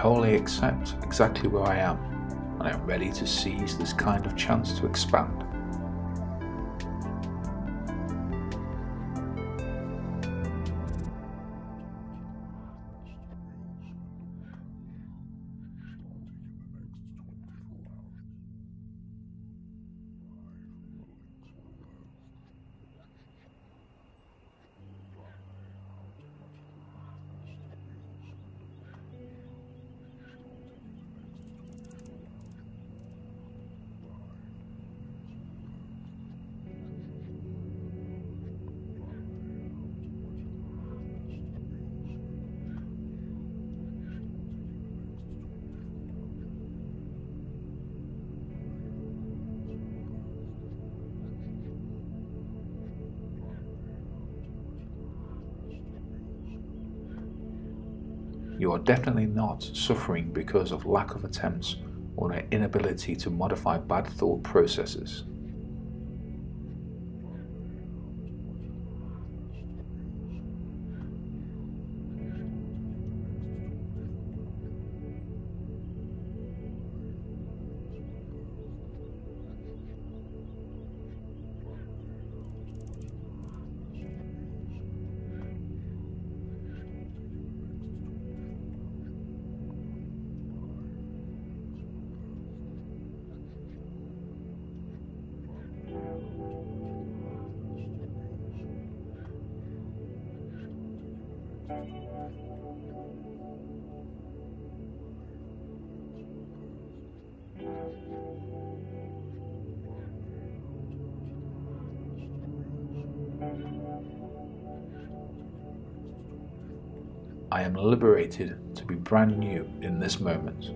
I wholly accept exactly where I am, and I am ready to seize this kind of chance to expand. You are definitely not suffering because of lack of attempts or an inability to modify bad thought processes. I am liberated to be brand new in this moment.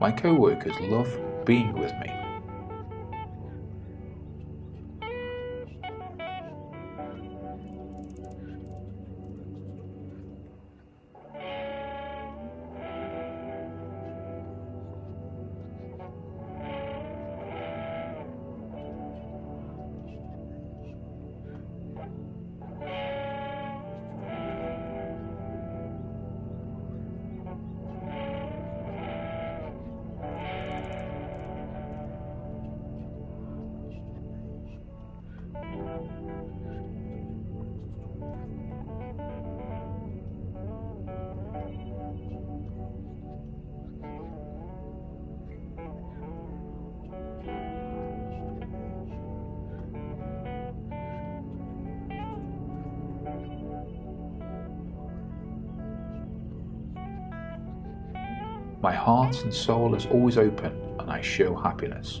My co workers love being with me. My heart and soul is always open and I show happiness.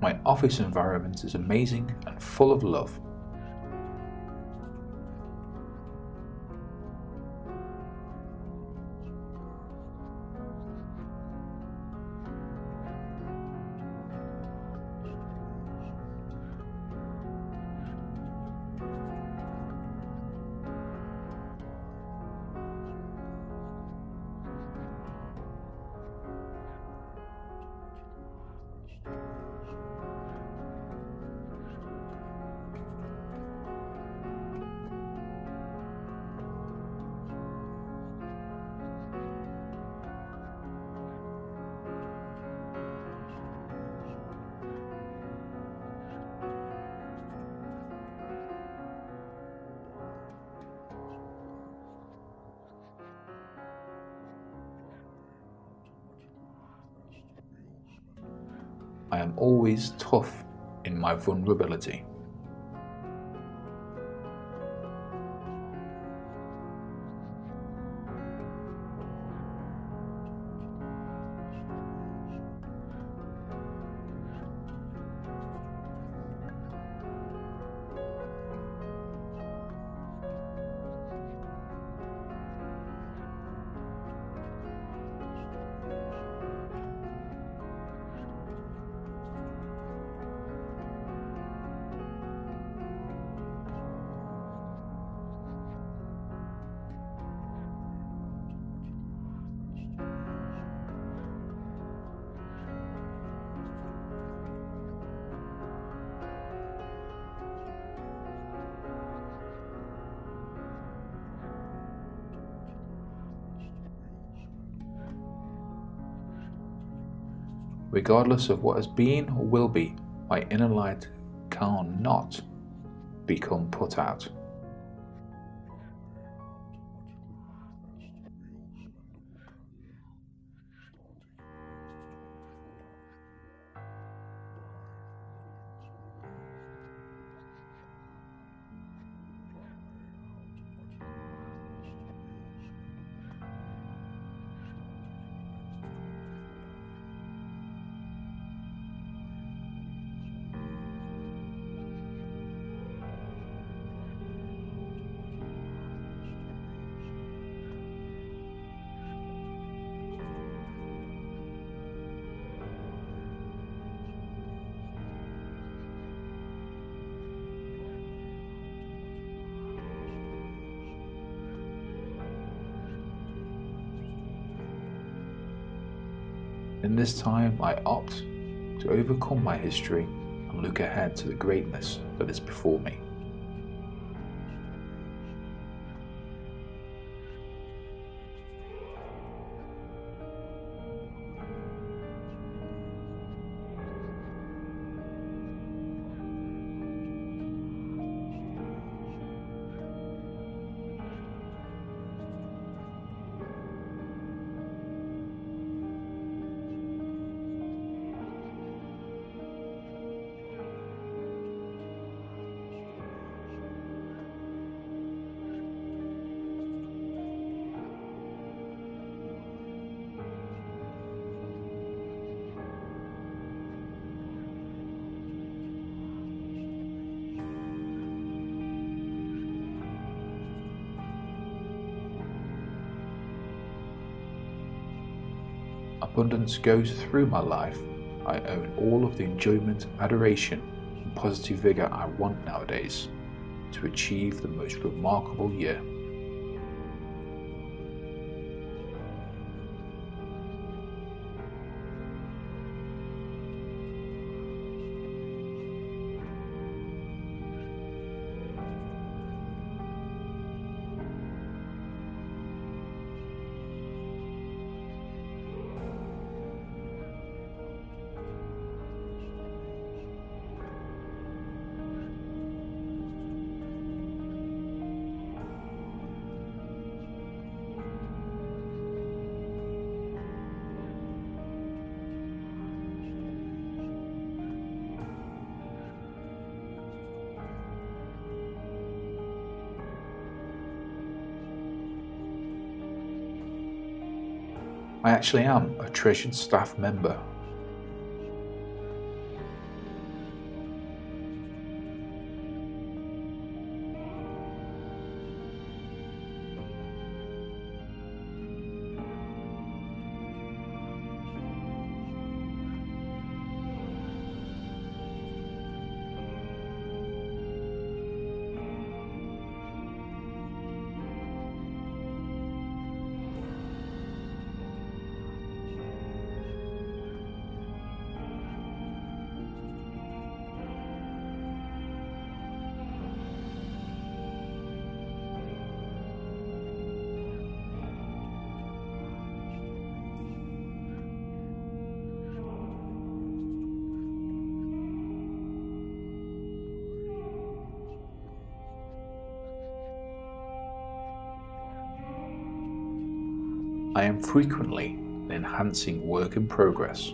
My office environment is amazing and full of love. Am always tough in my vulnerability. Regardless of what has been or will be, my inner light cannot become put out. In this time, I opt to overcome my history and look ahead to the greatness that is before me. Abundance goes through my life, I own all of the enjoyment, adoration, and positive vigour I want nowadays to achieve the most remarkable year. I actually am a treasured staff member I am frequently an enhancing work in progress.